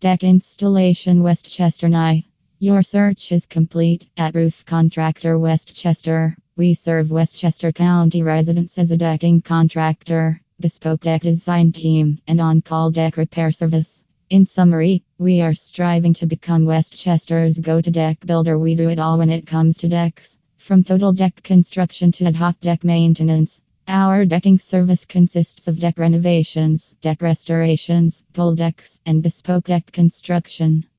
Deck installation Westchester Nye. Your search is complete at Roof Contractor Westchester. We serve Westchester County residents as a decking contractor, bespoke deck design team, and on call deck repair service. In summary, we are striving to become Westchester's go to deck builder. We do it all when it comes to decks, from total deck construction to ad hoc deck maintenance. Our decking service consists of deck renovations, deck restorations, pool decks, and bespoke deck construction.